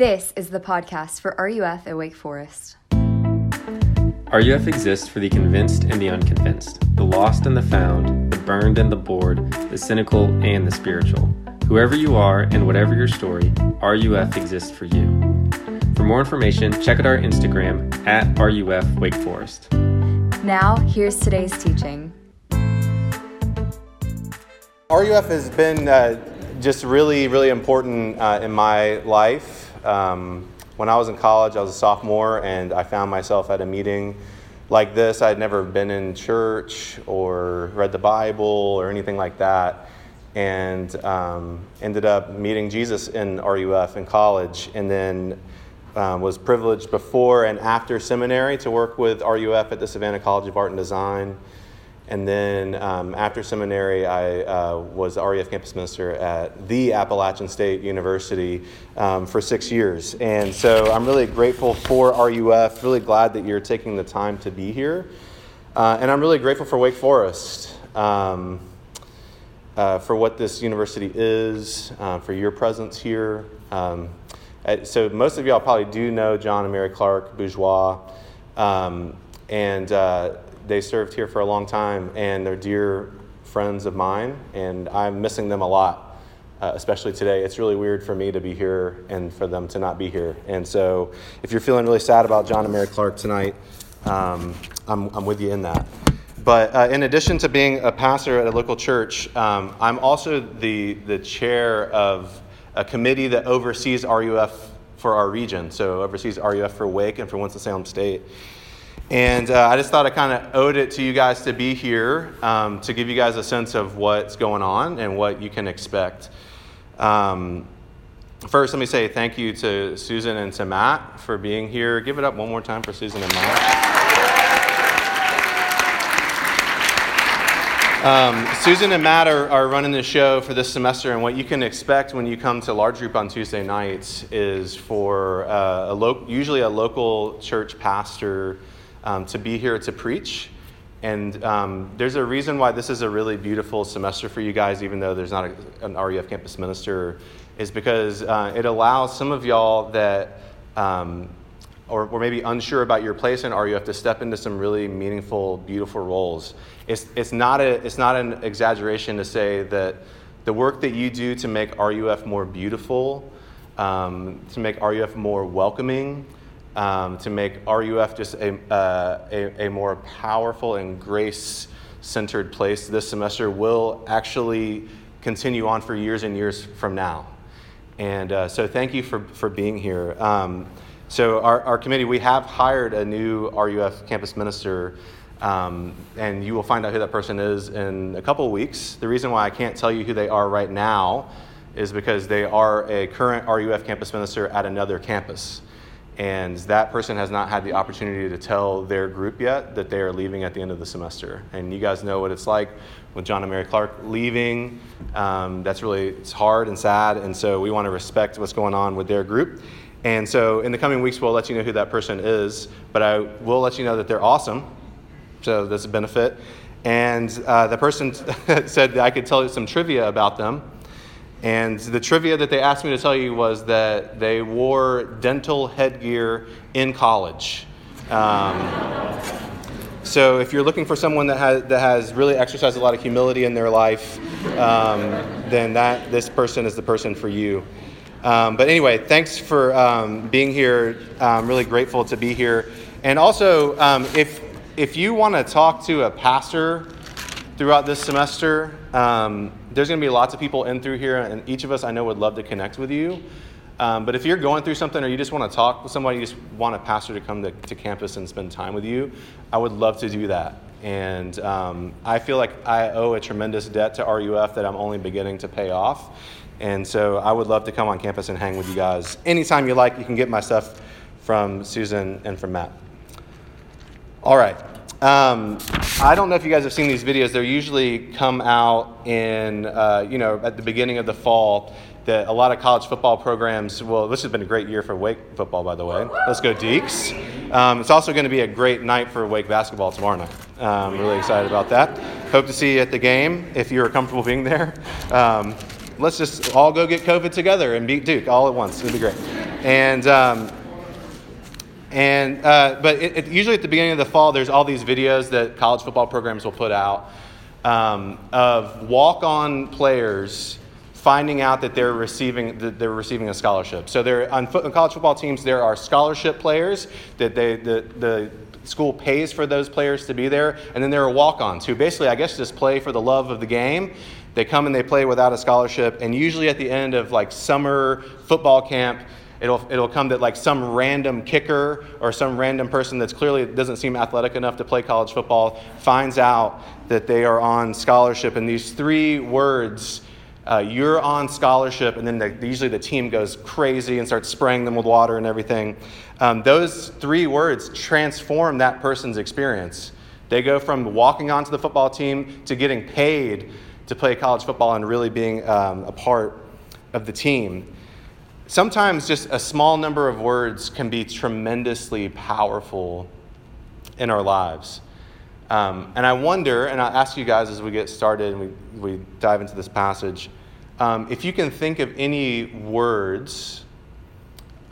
This is the podcast for RUF at Wake Forest. RUF exists for the convinced and the unconvinced, the lost and the found, the burned and the bored, the cynical and the spiritual. Whoever you are and whatever your story, RUF exists for you. For more information, check out our Instagram at RUF Wake Forest. Now, here's today's teaching. RUF has been uh, just really, really important uh, in my life. Um, when I was in college, I was a sophomore, and I found myself at a meeting like this. I'd never been in church or read the Bible or anything like that, and um, ended up meeting Jesus in RUF in college, and then um, was privileged before and after seminary to work with RUF at the Savannah College of Art and Design. And then um, after seminary, I uh, was the RUF campus minister at the Appalachian State University um, for six years. And so I'm really grateful for RUF, really glad that you're taking the time to be here. Uh, and I'm really grateful for Wake Forest. Um, uh, for what this university is, uh, for your presence here. Um, so, most of y'all probably do know John and Mary Clark Bourgeois. Um, and uh, they served here for a long time, and they're dear friends of mine, and I'm missing them a lot, uh, especially today. It's really weird for me to be here and for them to not be here. And so, if you're feeling really sad about John and Mary Clark tonight, um, I'm, I'm with you in that. But uh, in addition to being a pastor at a local church, um, I'm also the, the chair of a committee that oversees RUF for our region. So, oversees RUF for Wake and for Winston-Salem State. And uh, I just thought I kind of owed it to you guys to be here um, to give you guys a sense of what's going on and what you can expect. Um, first, let me say thank you to Susan and to Matt for being here. Give it up one more time for Susan and Matt. Um, Susan and Matt are, are, running the show for this semester, and what you can expect when you come to large group on Tuesday nights is for uh, a lo- usually a local church pastor um, to be here to preach. And um, there's a reason why this is a really beautiful semester for you guys, even though there's not a, an RUF campus minister, is because uh, it allows some of y'all that, um, or, or maybe unsure about your place in RUF, to step into some really meaningful, beautiful roles. It's, it's, not a, it's not an exaggeration to say that the work that you do to make RUF more beautiful, um, to make RUF more welcoming, um, to make RUF just a, uh, a, a, more powerful and grace centered place this semester will actually continue on for years and years from now. And uh, so, thank you for, for being here. Um, so, our, our committee, we have hired a new RUF campus minister, um, and you will find out who that person is in a couple of weeks. The reason why I can't tell you who they are right now is because they are a current RUF campus minister at another campus and that person has not had the opportunity to tell their group yet that they are leaving at the end of the semester. And you guys know what it's like with John and Mary Clark leaving. Um, that's really it's hard and sad, and so we want to respect what's going on with their group. And so in the coming weeks, we'll let you know who that person is, but I will let you know that they're awesome. So that's a benefit. And uh, the person said I could tell you some trivia about them. And the trivia that they asked me to tell you was that they wore dental headgear in college. Um, so if you're looking for someone that has, that has really exercised a lot of humility in their life, um, then that, this person is the person for you. Um, but anyway, thanks for um, being here. I'm really grateful to be here. And also, um, if, if you want to talk to a pastor throughout this semester, um, there's going to be lots of people in through here, and each of us I know would love to connect with you. Um, but if you're going through something or you just want to talk with somebody, you just want a pastor to come to, to campus and spend time with you, I would love to do that. And um, I feel like I owe a tremendous debt to RUF that I'm only beginning to pay off. And so I would love to come on campus and hang with you guys. Anytime you like, you can get my stuff from Susan and from Matt. All right. Um, I don't know if you guys have seen these videos. They usually come out in, uh, you know, at the beginning of the fall. That a lot of college football programs. Well, this has been a great year for Wake football, by the way. Let's go Deacs. Um, it's also going to be a great night for Wake basketball tomorrow night. I'm really excited about that. Hope to see you at the game if you're comfortable being there. Um, let's just all go get COVID together and beat Duke all at once. It'll be great. And um, and uh, but it, it, usually at the beginning of the fall, there's all these videos that college football programs will put out um, of walk-on players finding out that they're receiving that they're receiving a scholarship. So there on, on college football teams, there are scholarship players that they the, the school pays for those players to be there, and then there are walk-ons who basically, I guess, just play for the love of the game. They come and they play without a scholarship, and usually at the end of like summer football camp It'll, it'll come that like some random kicker or some random person that's clearly doesn't seem athletic enough to play college football finds out that they are on scholarship. And these three words, uh, you're on scholarship, and then the, usually the team goes crazy and starts spraying them with water and everything. Um, those three words transform that person's experience. They go from walking onto the football team to getting paid to play college football and really being um, a part of the team. Sometimes just a small number of words can be tremendously powerful in our lives. Um, and I wonder, and I'll ask you guys as we get started and we, we dive into this passage, um, if you can think of any words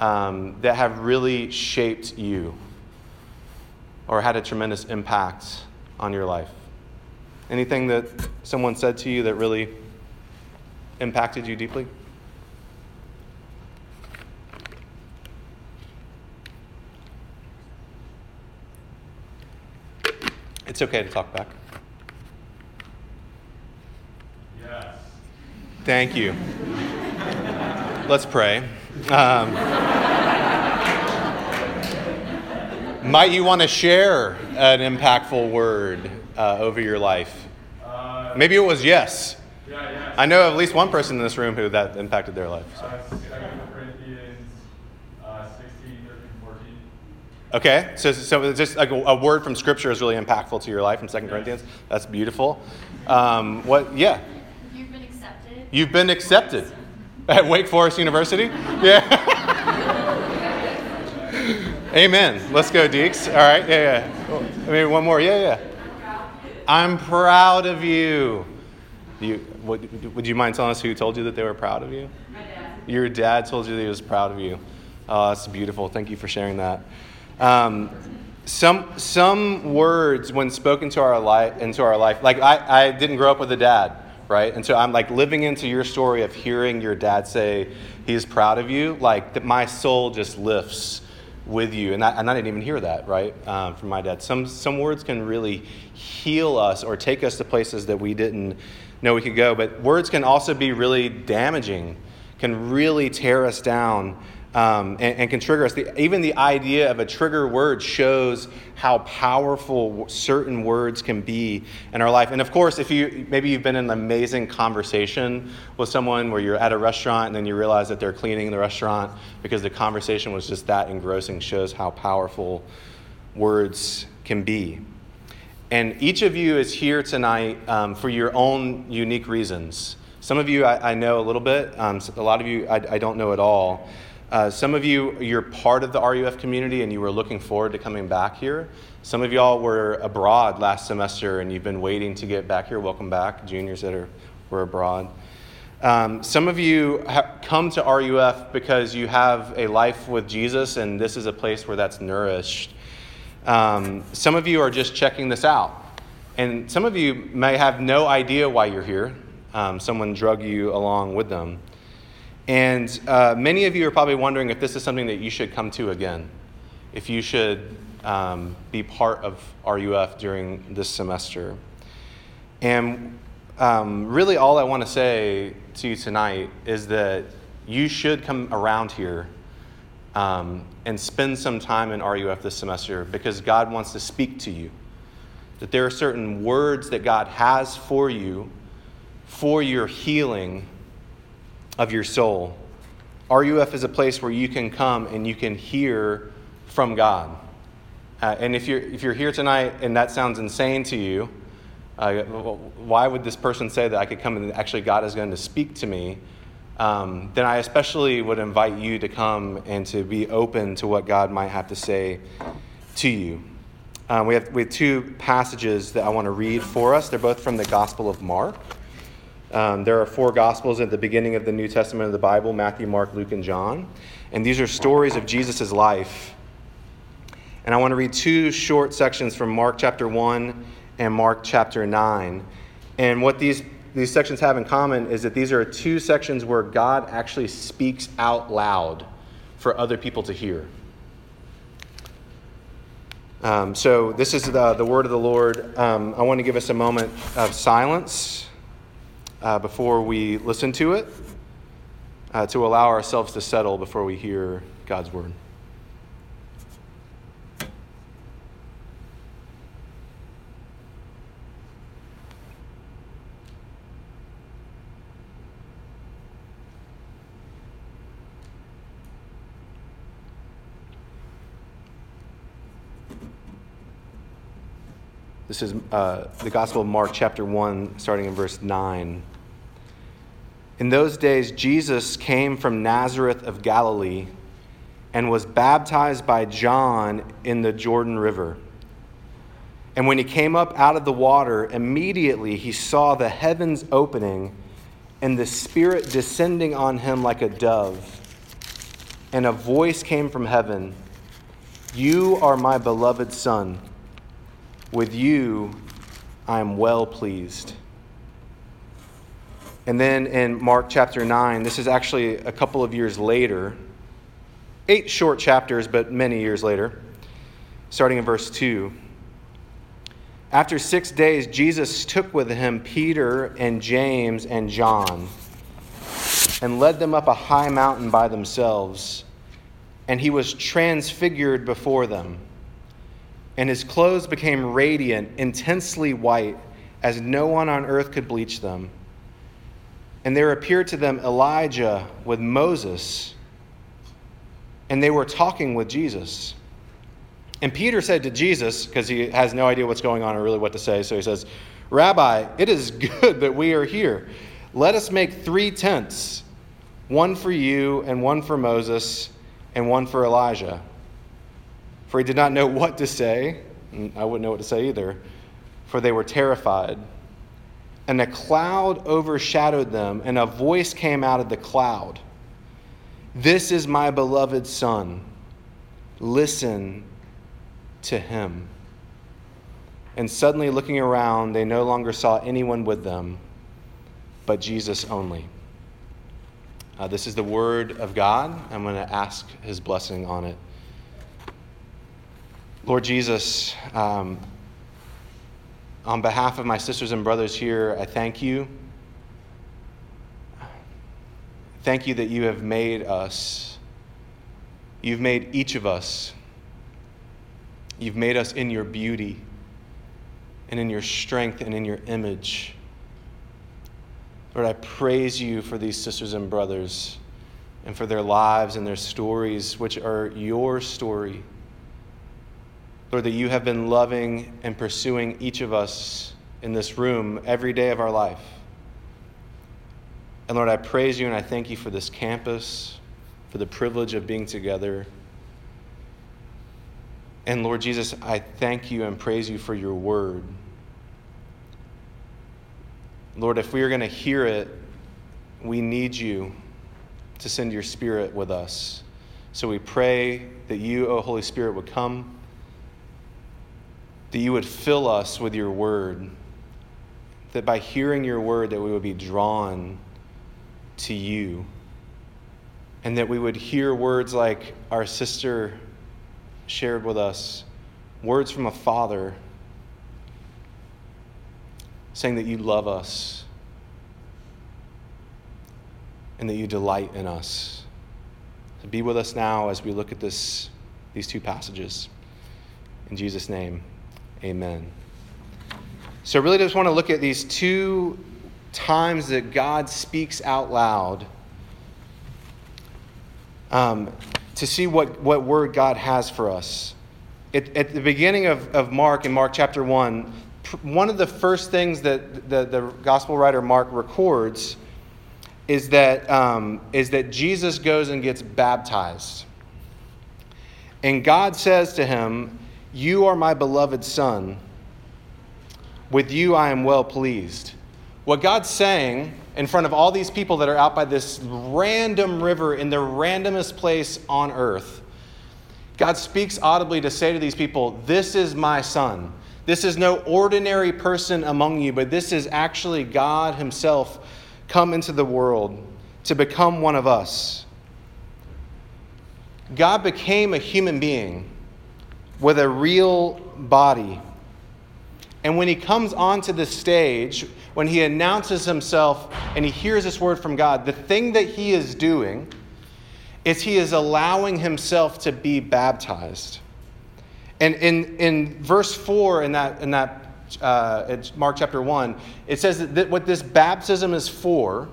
um, that have really shaped you or had a tremendous impact on your life. Anything that someone said to you that really impacted you deeply? It's okay to talk back. Yes. Thank you. Let's pray. Um, might you want to share an impactful word uh, over your life? Uh, Maybe it was yes. Yeah, yes. I know at least one person in this room who that impacted their life. So. Uh, Okay, so, so just like a, a, word from Scripture is really impactful to your life from Second Corinthians. That's beautiful. Um, what? Yeah. You've been accepted. You've been accepted at Wake Forest University. Yeah. Amen. Let's go, Deacs. All right. Yeah, yeah. Maybe one more. Yeah, yeah. I'm proud of you. You, would, would you mind telling us who told you that they were proud of you? My dad. Your dad told you that he was proud of you. Oh, that's beautiful. Thank you for sharing that. Um, some, some words, when spoken to our life, into our life, like I, I didn't grow up with a dad, right? And so I'm like living into your story of hearing your dad say he's proud of you, like that my soul just lifts with you. And I, and I didn't even hear that, right, um, from my dad. Some, some words can really heal us or take us to places that we didn't know we could go. But words can also be really damaging, can really tear us down um, and, and, can trigger us. The, even the idea of a trigger word shows how powerful certain words can be in our life. And of course, if you maybe you've been in an amazing conversation with someone where you're at a restaurant and then you realize that they're cleaning the restaurant because the conversation was just that engrossing, shows how powerful words can be. And each of you is here tonight um, for your own unique reasons. Some of you I, I know a little bit, um, a lot of you I, I don't know at all. Uh, some of you, you're part of the RUF community and you were looking forward to coming back here. Some of y'all were abroad last semester and you've been waiting to get back here. Welcome back, juniors that are, were abroad. Um, some of you come to RUF because you have a life with Jesus and this is a place where that's nourished. Um, some of you are just checking this out. And some of you may have no idea why you're here. Um, someone drug you along with them. And uh, many of you are probably wondering if this is something that you should come to again, if you should um, be part of RUF during this semester. And um, really, all I want to say to you tonight is that you should come around here um, and spend some time in RUF this semester because God wants to speak to you. That there are certain words that God has for you for your healing of your soul. RUF is a place where you can come and you can hear from God. Uh, and if you're, if you're here tonight and that sounds insane to you, uh, why would this person say that I could come and actually God is going to speak to me? Um, then I especially would invite you to come and to be open to what God might have to say to you. Um, we, have, we have two passages that I want to read for us. They're both from the Gospel of Mark. Um, there are four Gospels at the beginning of the New Testament of the Bible Matthew, Mark, Luke, and John. And these are stories of Jesus' life. And I want to read two short sections from Mark chapter 1 and Mark chapter 9. And what these, these sections have in common is that these are two sections where God actually speaks out loud for other people to hear. Um, so, this is the, the word of the Lord. Um, I want to give us a moment of silence uh, before we listen to it, uh, to allow ourselves to settle before we hear God's word. This is uh, the Gospel of Mark, chapter 1, starting in verse 9. In those days, Jesus came from Nazareth of Galilee and was baptized by John in the Jordan River. And when he came up out of the water, immediately he saw the heavens opening and the Spirit descending on him like a dove. And a voice came from heaven You are my beloved Son with you, I am well pleased. And then in Mark chapter 9, this is actually a couple of years later, eight short chapters, but many years later, starting in verse 2. After six days, Jesus took with him Peter and James and John and led them up a high mountain by themselves, and he was transfigured before them and his clothes became radiant, intensely white, as no one on earth could bleach them. And there appeared to them Elijah with Moses, and they were talking with Jesus. And Peter said to Jesus, because he has no idea what's going on or really what to say, so he says, Rabbi, it is good that we are here. Let us make three tents one for you, and one for Moses, and one for Elijah for he did not know what to say. I wouldn't know what to say either, for they were terrified. And a cloud overshadowed them, and a voice came out of the cloud This is my beloved Son. Listen to him. And suddenly, looking around, they no longer saw anyone with them, but Jesus only. Uh, this is the word of God. I'm going to ask his blessing on it. Lord Jesus, um, on behalf of my sisters and brothers here, I thank you. Thank you that you have made us. You've made each of us. You've made us in your beauty and in your strength and in your image. Lord, I praise you for these sisters and brothers and for their lives and their stories, which are your story. Lord, that you have been loving and pursuing each of us in this room every day of our life. And Lord, I praise you and I thank you for this campus, for the privilege of being together. And Lord Jesus, I thank you and praise you for your word. Lord, if we are going to hear it, we need you to send your spirit with us. So we pray that you, O Holy Spirit, would come that you would fill us with your word, that by hearing your word that we would be drawn to you, and that we would hear words like our sister shared with us, words from a father saying that you love us and that you delight in us. So be with us now as we look at this, these two passages. In Jesus' name. Amen. So, I really just want to look at these two times that God speaks out loud um, to see what, what word God has for us. It, at the beginning of, of Mark, in Mark chapter 1, one of the first things that the, the gospel writer Mark records is that, um, is that Jesus goes and gets baptized. And God says to him, you are my beloved Son. With you I am well pleased. What God's saying, in front of all these people that are out by this random river in the randomest place on earth. God speaks audibly to say to these people, This is my son. This is no ordinary person among you, but this is actually God Himself come into the world to become one of us. God became a human being with a real body. And when he comes onto the stage, when he announces himself and he hears this word from God, the thing that he is doing is he is allowing himself to be baptized. And in, in verse 4 in that, in that uh, Mark chapter 1, it says that, that what this baptism is for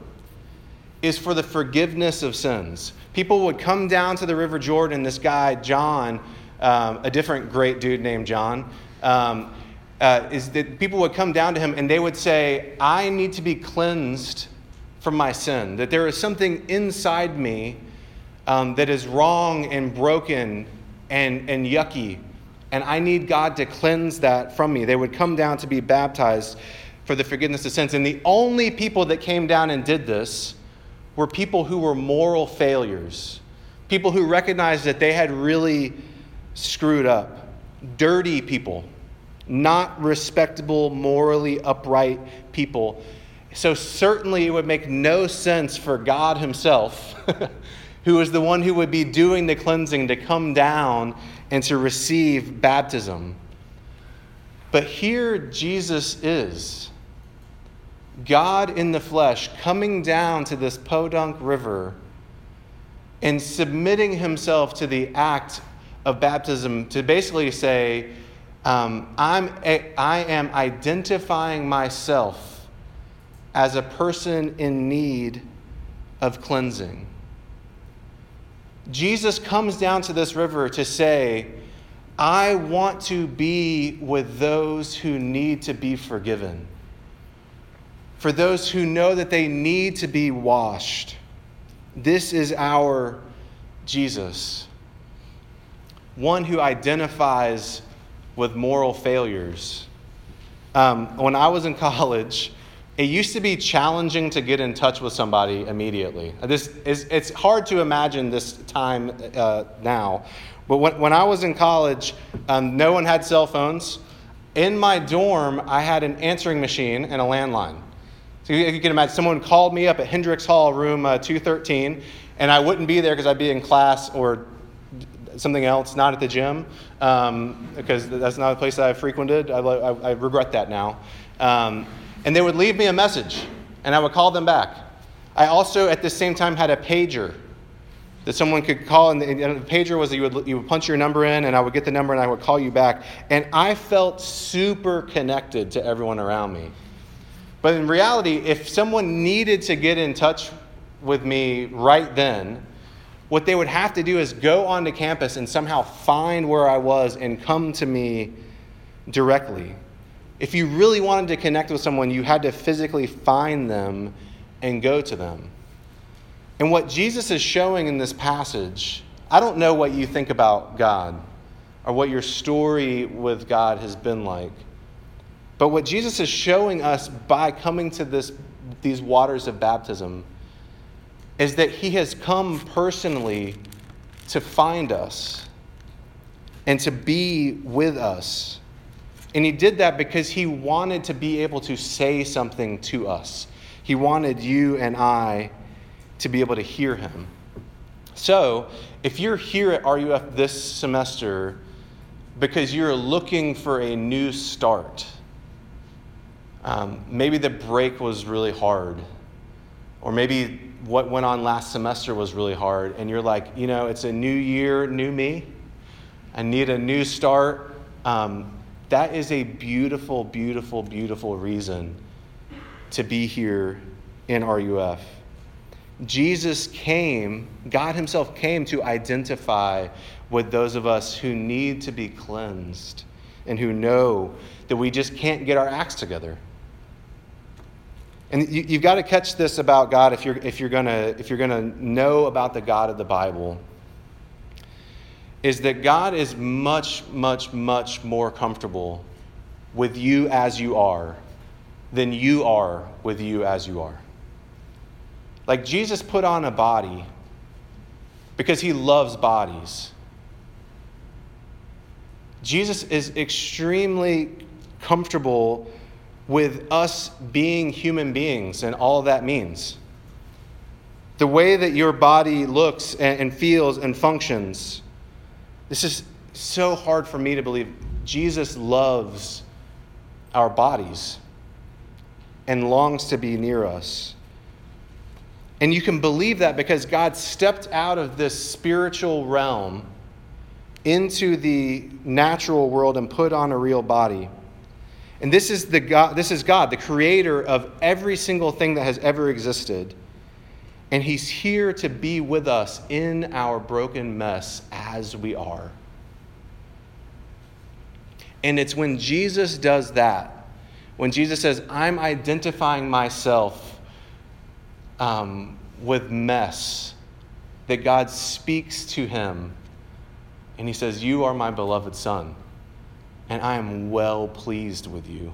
is for the forgiveness of sins. People would come down to the River Jordan, this guy, John, um, a different great dude named John, um, uh, is that people would come down to him and they would say, I need to be cleansed from my sin, that there is something inside me um, that is wrong and broken and, and yucky, and I need God to cleanse that from me. They would come down to be baptized for the forgiveness of sins. And the only people that came down and did this were people who were moral failures, people who recognized that they had really screwed up, dirty people, not respectable, morally upright people. So, certainly, it would make no sense for God Himself, who is the one who would be doing the cleansing, to come down and to receive baptism. But here Jesus is. God in the flesh coming down to this Podunk River and submitting himself to the act of baptism to basically say, um, I'm, I am identifying myself as a person in need of cleansing. Jesus comes down to this river to say, I want to be with those who need to be forgiven, for those who know that they need to be washed. This is our Jesus, one who identifies with moral failures. Um, when I was in college, it used to be challenging to get in touch with somebody immediately. This is, it's hard to imagine this time uh, now. But when, when I was in college, um, no one had cell phones. In my dorm, I had an answering machine and a landline. So you, you can imagine someone called me up at Hendricks Hall, room uh, 213, and I wouldn't be there because I'd be in class or something else, not at the gym, um, because that's not a place that I've frequented. I, I, I regret that now. Um, and they would leave me a message, and I would call them back. I also, at the same time, had a pager that someone could call, and the, and the pager was that you would, you would punch your number in, and I would get the number, and I would call you back. And I felt super connected to everyone around me. But in reality, if someone needed to get in touch with me right then, what they would have to do is go onto campus and somehow find where I was and come to me directly. If you really wanted to connect with someone, you had to physically find them and go to them. And what Jesus is showing in this passage, I don't know what you think about God or what your story with God has been like. But what Jesus is showing us by coming to this, these waters of baptism is that he has come personally to find us and to be with us. And he did that because he wanted to be able to say something to us. He wanted you and I to be able to hear him. So, if you're here at RUF this semester because you're looking for a new start, um, maybe the break was really hard, or maybe what went on last semester was really hard, and you're like, you know, it's a new year, new me. I need a new start. Um, that is a beautiful, beautiful, beautiful reason to be here in RUF. Jesus came, God Himself came to identify with those of us who need to be cleansed and who know that we just can't get our acts together. And you, have got to catch this about God if you're, if you're going to know about the God of the Bible is that God is much, much, much more comfortable with you as you are than you are with you as you are. Like Jesus put on a body because he loves bodies. Jesus is extremely comfortable with us being human beings and all that means. The way that your body looks and, feels and functions. This is so hard for me to believe. Jesus loves our bodies and longs to be near us. And you can believe that because God stepped out of this spiritual realm into the natural world and put on a real body. And this is, the God, this is God, the creator of every single thing that has ever existed. And He's here to be with us in our broken mess as we are. And it's when Jesus does that, when Jesus says, I'm identifying myself um, with mess, that God speaks to him and he says, You are my beloved son, and I am well pleased with you.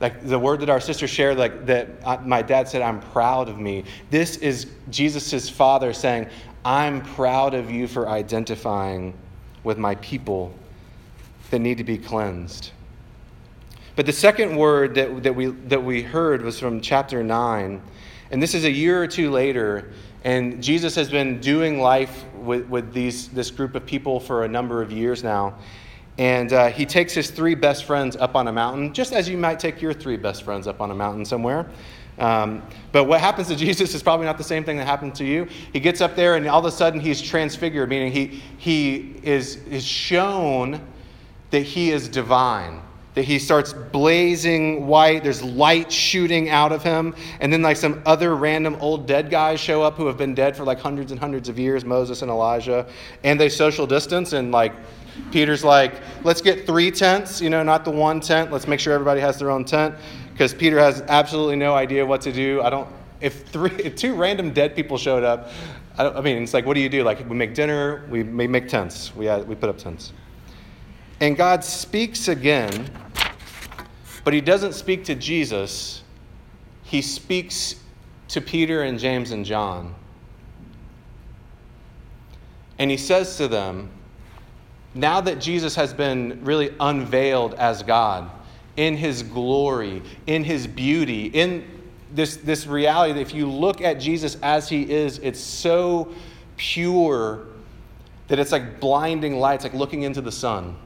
Like the word that our sister shared, like that my dad said, I'm proud of me. This is Jesus' father saying, I'm proud of you for identifying with my people that need to be cleansed. But the second word that, that, we, that we heard was from chapter 9. And this is a year or two later. And Jesus has been doing life with, with these, this group of people for a number of years now. And uh, he takes his three best friends up on a mountain, just as you might take your three best friends up on a mountain somewhere. Um, but what happens to Jesus is probably not the same thing that happened to you. He gets up there, and all of a sudden he's transfigured, meaning he, he is, is shown that he is divine. That he starts blazing white, there's light shooting out of him, and then like some other random old dead guys show up who have been dead for like hundreds and hundreds of years, Moses and Elijah, and they social distance and like Peter's like, let's get three tents, you know, not the one tent. Let's make sure everybody has their own tent. Because Peter has absolutely no idea what to do. I don't, if three, if two random dead people showed up, I, I mean, it's like, what do you do? Like, we make dinner, we make tents, we, we put up tents. And God speaks again, but he doesn't speak to Jesus. He speaks to Peter and James and John. And he says to them, now that Jesus has been really unveiled as God in his glory, in his beauty, in this, this reality that if you look at Jesus as he is, it's so pure that it's like blinding light. It's like looking into the sun.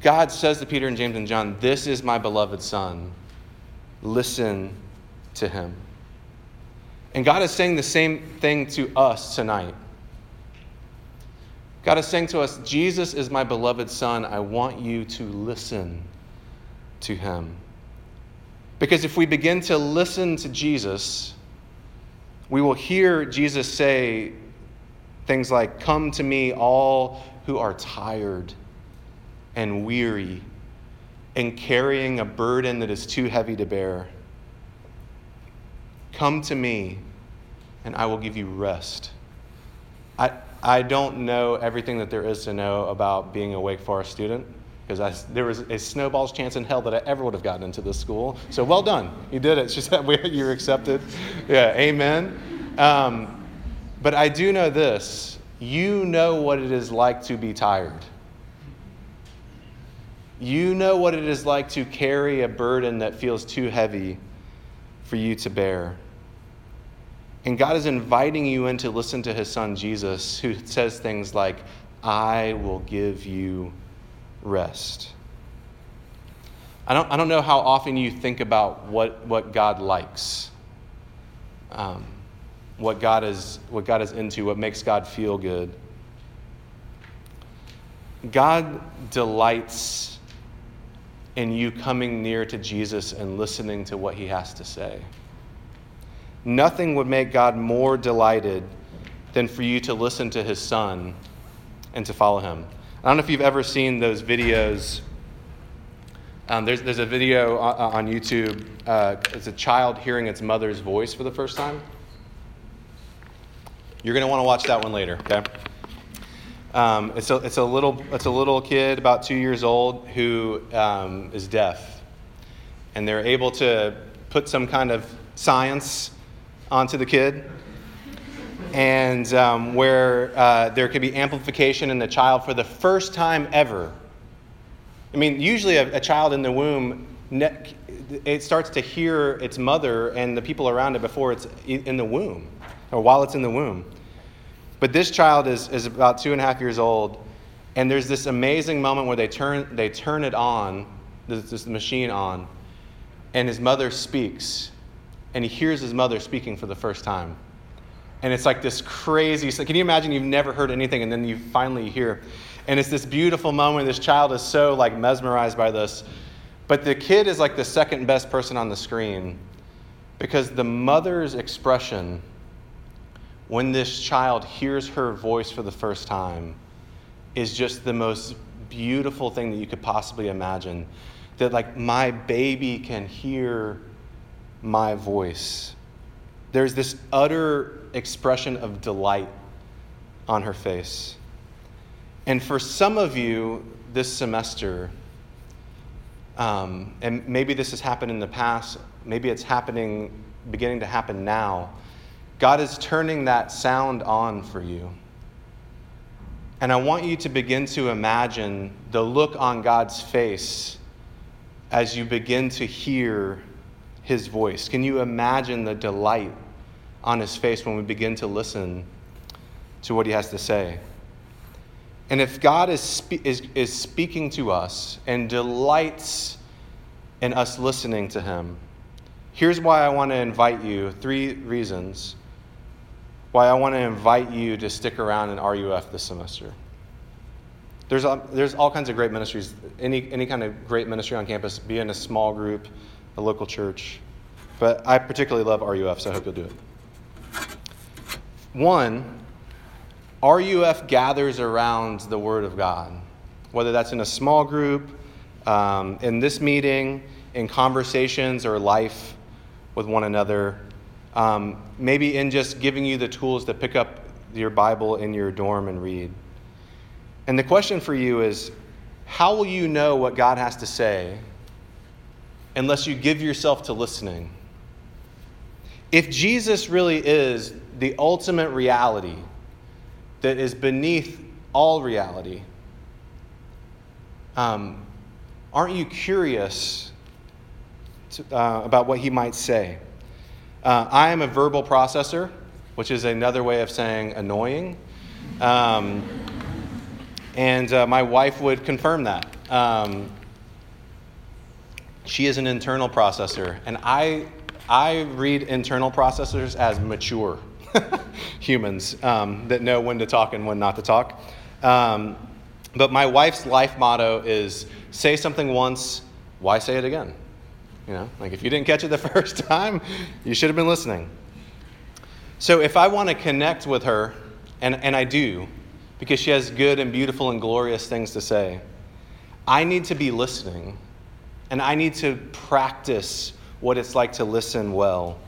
God says to Peter and James and John, This is my beloved Son. Listen to him. And God is saying the same thing to us tonight. God is saying to us, Jesus is my beloved Son. I want you to listen to him. Because if we begin to listen to Jesus, we will hear Jesus say things like, Come to me, all who are tired and weary and carrying a burden that is too heavy to bear. Come to me, and I will give you rest. I, I don't know everything that there is to know about being a Wake Forest student because there was a snowball's chance in hell that I ever would have gotten into this school. So well done. You did it. She said you're accepted. Yeah, amen. Um, but I do know this you know what it is like to be tired. You know what it is like to carry a burden that feels too heavy for you to bear. And God is inviting you in to listen to his son Jesus, who says things like, I will give you rest. I don't, I don't know how often you think about what, what God likes, um, what, God is, what God is into, what makes God feel good. God delights in you coming near to Jesus and listening to what he has to say. Nothing would make God more delighted than for you to listen to his son and to follow him. I don't know if you've ever seen those videos. Um, there's, there's a video on, on YouTube. Uh, it's a child hearing its mother's voice for the first time. You're going to want to watch that one later, okay? Um, it's, a, it's, a little, it's a little kid, about two years old, who um, is deaf. And they're able to put some kind of science onto the kid, and um, where uh, there could be amplification in the child for the first time ever. I mean, usually a, a child in the womb, it starts to hear its mother and the people around it before it's in the womb, or while it's in the womb. But this child is, is about two and a half years old, and there's this amazing moment where they turn, they turn it on, this, this machine on, and his mother speaks, and he hears his mother speaking for the first time. And it's like this crazy, can you imagine you've never heard anything, and then you finally hear. And it's this beautiful moment. This child is so like mesmerized by this. But the kid is like the second best person on the screen because the mother's expression when this child hears her voice for the first time is just the most beautiful thing that you could possibly imagine. That, like, my baby can hear my voice. There's this utter expression of delight on her face. And for some of you this semester, um, and maybe this has happened in the past, maybe it's happening, beginning to happen now God is turning that sound on for you. And I want you to begin to imagine the look on God's face as you begin to hear his voice. Can you imagine the delight on his face when we begin to listen to what he has to say? And if God is, spe- is, is speaking to us and delights in us listening to him, here's why I want to invite you three reasons why I want to invite you to stick around in RUF this semester. There's, a, there's all kinds of great ministries, any, any kind of great ministry on campus, be in a small group, a local church. But I particularly love RUF, so I hope you'll do it. One, RUF gathers around the Word of God, whether that's in a small group, um, in this meeting, in conversations or life with one another. Um, maybe in just giving you the tools to pick up your Bible in your dorm and read. And the question for you is how will you know what God has to say unless you give yourself to listening? If Jesus really is the ultimate reality that is beneath all reality, um, aren't you curious to, uh, about what he might say? Uh, I am a verbal processor, which is another way of saying annoying. Um, and uh, my wife would confirm that. Um, she is an internal processor, and I, I read internal processors as mature humans um, that know when to talk and when not to talk. Um, but my wife's life motto is say something once, why say it again? You know, like if you didn't catch it the first time, you should have been listening. So if I want to connect with her, and, and I do, because she has good and beautiful and glorious things to say, I need to be listening, and I need to practice what it's like to listen well,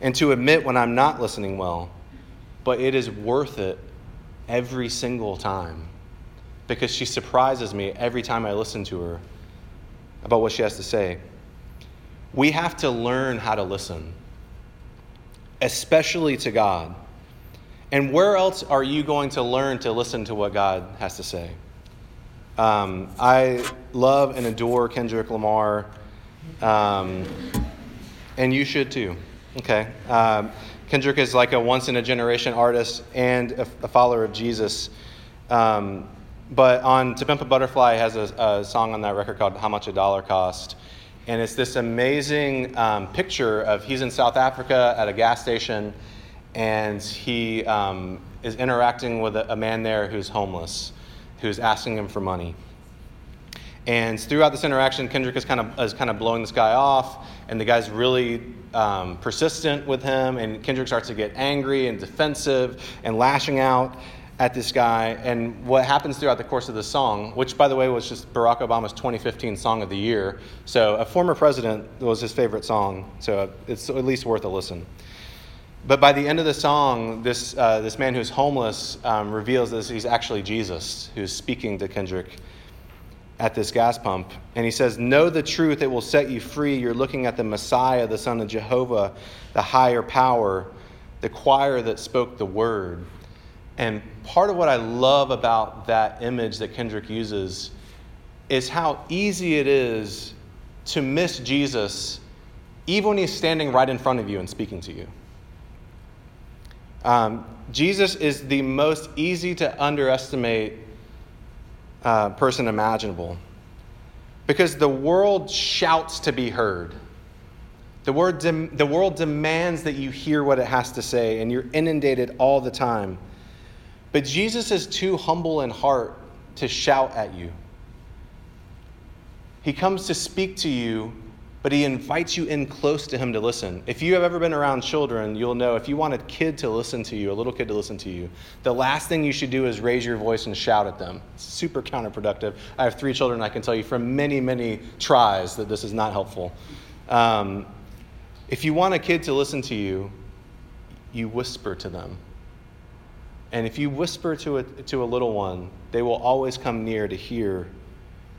and to admit when I'm not listening well. But it is worth it every single time because she surprises me every time I listen to her about what she has to say we have to learn how to listen, especially to God. And where else are you going to learn to listen to what God has to say? Um, I love and adore Kendrick Lamar, um, and you should too. Okay. Um, Kendrick is like a once in a generation artist and a, a follower of Jesus. Um, but on To Pimp a Butterfly has a, a, song on that record called How Much a Dollar Cost. And it's this amazing um, picture of he's in South Africa at a gas station, and he um, is interacting with a, a man there who's homeless, who's asking him for money. And throughout this interaction, Kendrick is kind of is kind of blowing this guy off, and the guy's really um, persistent with him. And Kendrick starts to get angry and defensive and lashing out at this guy. And what happens throughout the course of the song, which, by the way, was just Barack Obama's 2015 Song of the Year. So, a former president was his favorite song. So, it's at least worth a listen. But by the end of the song, this, uh, this man who's homeless um, reveals that he's actually Jesus who's speaking to Kendrick. at this gas pump. And he says, Know the truth, it will set you free. You're looking at the Messiah, the Son of Jehovah, the higher power, the choir that spoke the word. And part of what I love about that image that Kendrick uses is how easy it is to miss Jesus even when he's standing right in front of you and speaking to you. Um, Jesus is the most easy to underestimate uh, person imaginable because the world shouts to be heard. The, word the world demands that you hear what it has to say, and you're inundated all the time. But Jesus is too humble in heart to shout at you. He comes to speak to you but he invites you in close to him to listen. If you have ever been around children, you'll know if you want a kid to listen to you, a little kid to listen to you, the last thing you should do is raise your voice and shout at them. It's super counterproductive. I have three children, I can tell you from many, many tries that this is not helpful. Um, if you want a kid to listen to you, you whisper to them. And if you whisper to a, to a little one, they will always come near to hear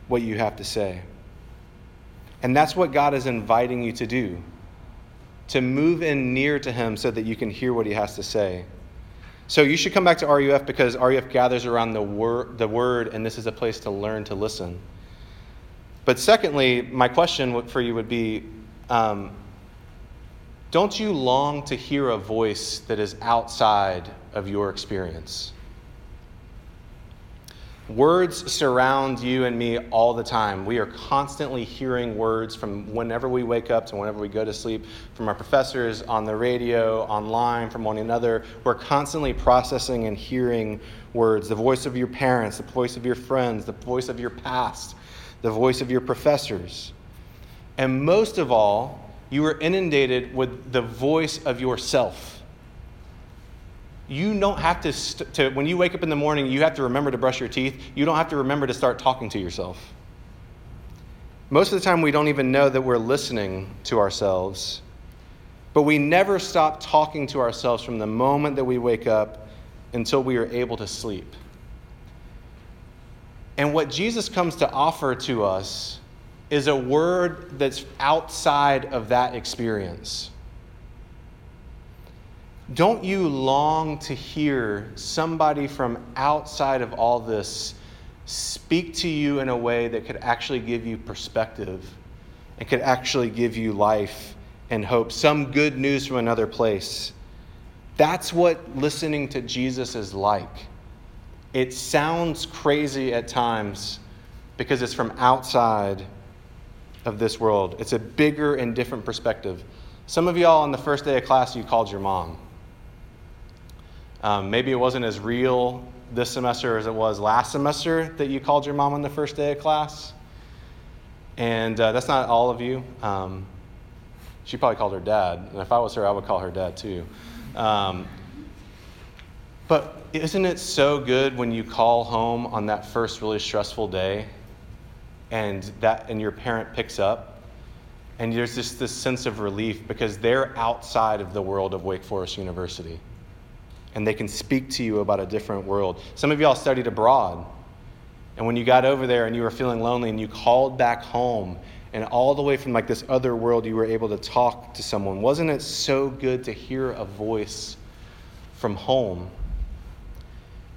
what you have to say. And that's what God is inviting you to do to move in near to Him so that you can hear what He has to say. So you should come back to RUF because RUF gathers around the, wor- the Word, and this is a place to learn to listen. But secondly, my question for you would be um, don't you long to hear a voice that is outside of your experience? Words surround you and me all the time. We are constantly hearing words from whenever we wake up to whenever we go to sleep, from our professors, on the radio, online, from one another. We're constantly processing and hearing words the voice of your parents, the voice of your friends, the voice of your past, the voice of your professors. And most of all, you are inundated with the voice of yourself you don't have to, st- to, when you wake up in the morning, you have to remember to brush your teeth. You don't have to remember to start talking to yourself. Most of the time, we don't even know that we're listening to ourselves, but we never stop talking to ourselves from the moment that we wake up until we are able to sleep. And what Jesus comes to offer to us is a word that's outside of that experience. Don't you long to hear somebody from outside of all this speak to you in a way that could actually give you perspective and could actually give you life and hope, some good news from another place? That's what listening to Jesus is like. It sounds crazy at times because it's from outside of this world. It's a bigger and different perspective. Some of y'all on the first day of class, you called your mom. Um, maybe it wasn't as real this semester as it was last semester that you called your mom on the first day of class. And uh, that's not all of you. Um, she probably called her dad. And if I was her, I would call her dad too. Um, but isn't it so good when you call home on that first really stressful day and, that, and your parent picks up? And there's just this sense of relief because they're outside of the world of Wake Forest University and they can speak to you about a different world. Some of y'all studied abroad, and when you got over there and you were feeling lonely and you called back home, and all the way from like this other world, you were able to talk to someone. Wasn't it so good to hear a voice from home?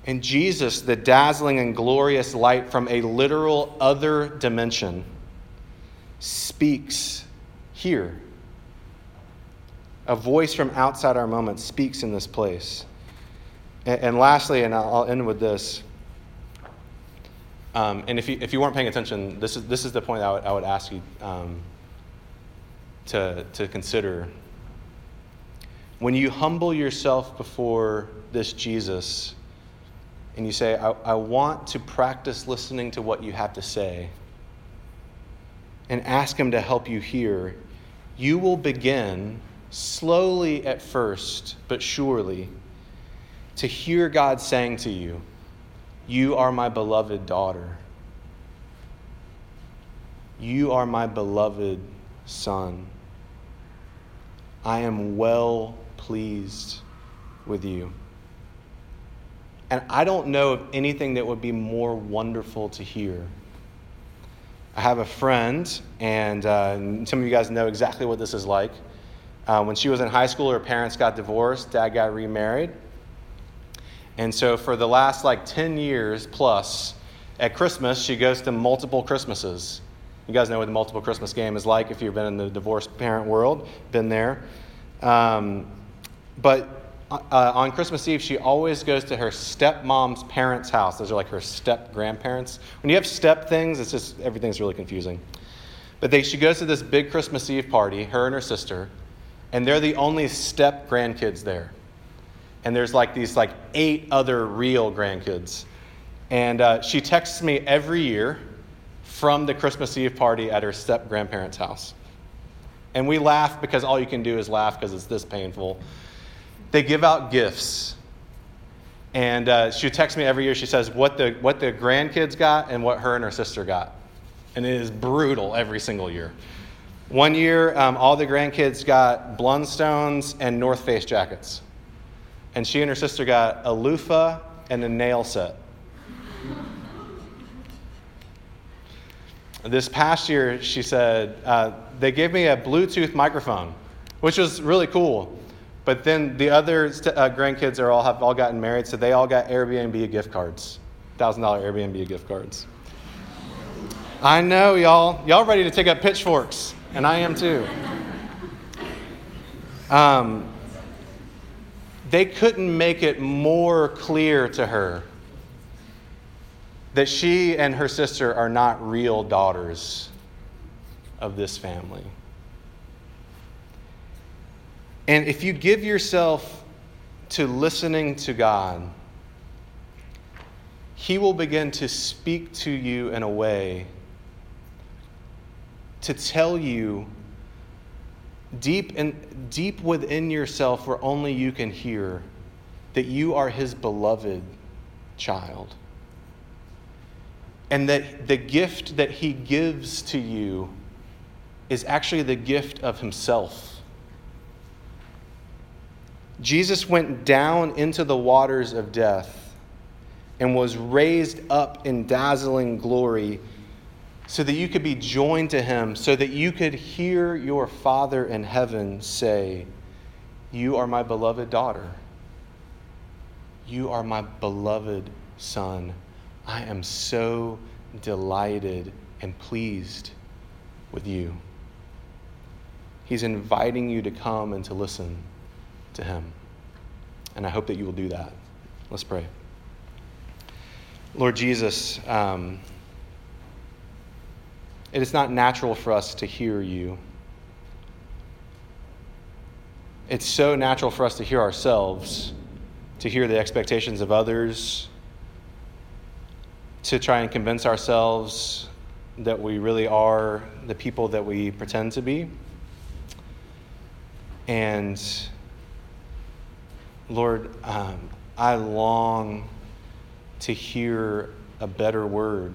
And Jesus, the dazzling and glorious light from a literal other dimension, speaks here. A voice from outside our moment speaks in this place. And, and lastly, and I'll, I'll, end with this. Um, and if you, if you weren't paying attention, this is, this is the point I would, I would ask you um, to, to consider. When you humble yourself before this Jesus and you say, I, I want to practice listening to what you have to say, and ask Him to help you hear, you will begin slowly at first, but surely to hear God saying to you, You are my beloved daughter. You are my beloved son. I am well pleased with you. And I don't know of anything that would be more wonderful to hear I have a friend, and uh, some of you guys know exactly what this is like. Uh, when she was in high school, her parents got divorced, dad got remarried. And so for the last like 10 years plus, at Christmas, she goes to multiple Christmases. You guys know what the multiple Christmas game is like if you've been in the divorced parent world, been there. Um, but uh, on Christmas Eve, she always goes to her stepmom's parents' house. Those are like her step grandparents. When you have step things, it's just everything's really confusing. But they, she goes to this big Christmas Eve party, her and her sister, and they're the only step grandkids there. And there's like these like eight other real grandkids. And uh, she texts me every year from the Christmas Eve party at her step grandparents' house. And we laugh because all you can do is laugh because it's this painful. They give out gifts. And uh, she texts me every year. She says what the, what the grandkids got and what her and her sister got. And it is brutal every single year. One year, um, all the grandkids got Blundstones and North Face jackets. And she and her sister got a loofah and a nail set. This past year, she said, uh, they gave me a Bluetooth microphone, which was really cool. But then the other st- uh, grandkids are all have all gotten married, so they all got Airbnb gift cards, thousand dollar Airbnb gift cards. I know y'all, y'all ready to take up pitchforks, and I am too. Um, they couldn't make it more clear to her that she and her sister are not real daughters of this family. And if you give yourself to listening to God, He will begin to speak to you in a way to tell you deep, in, deep within yourself, where only you can hear, that you are His beloved child and that the gift that he gives to you is actually the gift of himself. Jesus went down into the waters of death and was raised up in dazzling glory so that you could be joined to him, so that you could hear your Father in heaven say, You are my beloved daughter. You are my beloved son. I am so delighted and pleased with you. He's inviting you to come and to listen to Him. And I hope that you will do that. Let's pray. Lord Jesus, um, it is not natural for us to hear you. It's so natural for us to hear ourselves, to hear the expectations of others to try and convince ourselves that we really are the people that we pretend to be. And Lord, um, I long to hear a better word.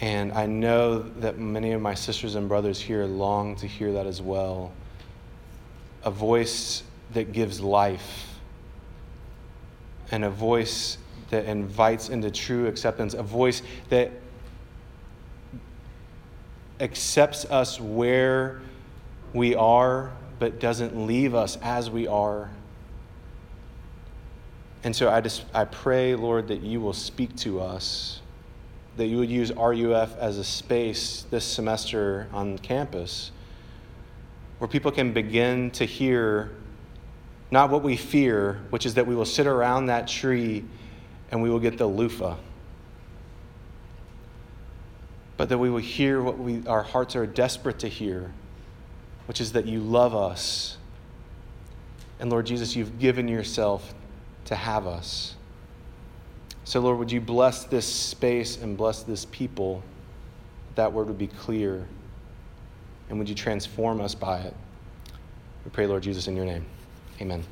And I know that many of my sisters and brothers here long to hear that as well. A voice that gives life, and a voice that invites into true acceptance, a voice that accepts us where we are, but doesn't leave us as we are. And so I just I pray, Lord, that you will speak to us, that you would use RUF as a space this semester on campus where people can begin to hear not what we fear, which is that we will sit around that tree and we will get the loofah. But that we will hear what we, our hearts are desperate to hear, which is that you love us. And Lord Jesus, you've given yourself to have us. So, Lord, would you bless this space and bless this people? That word would be clear. And would you transform us by it? We pray, Lord Jesus, in your name. Amen.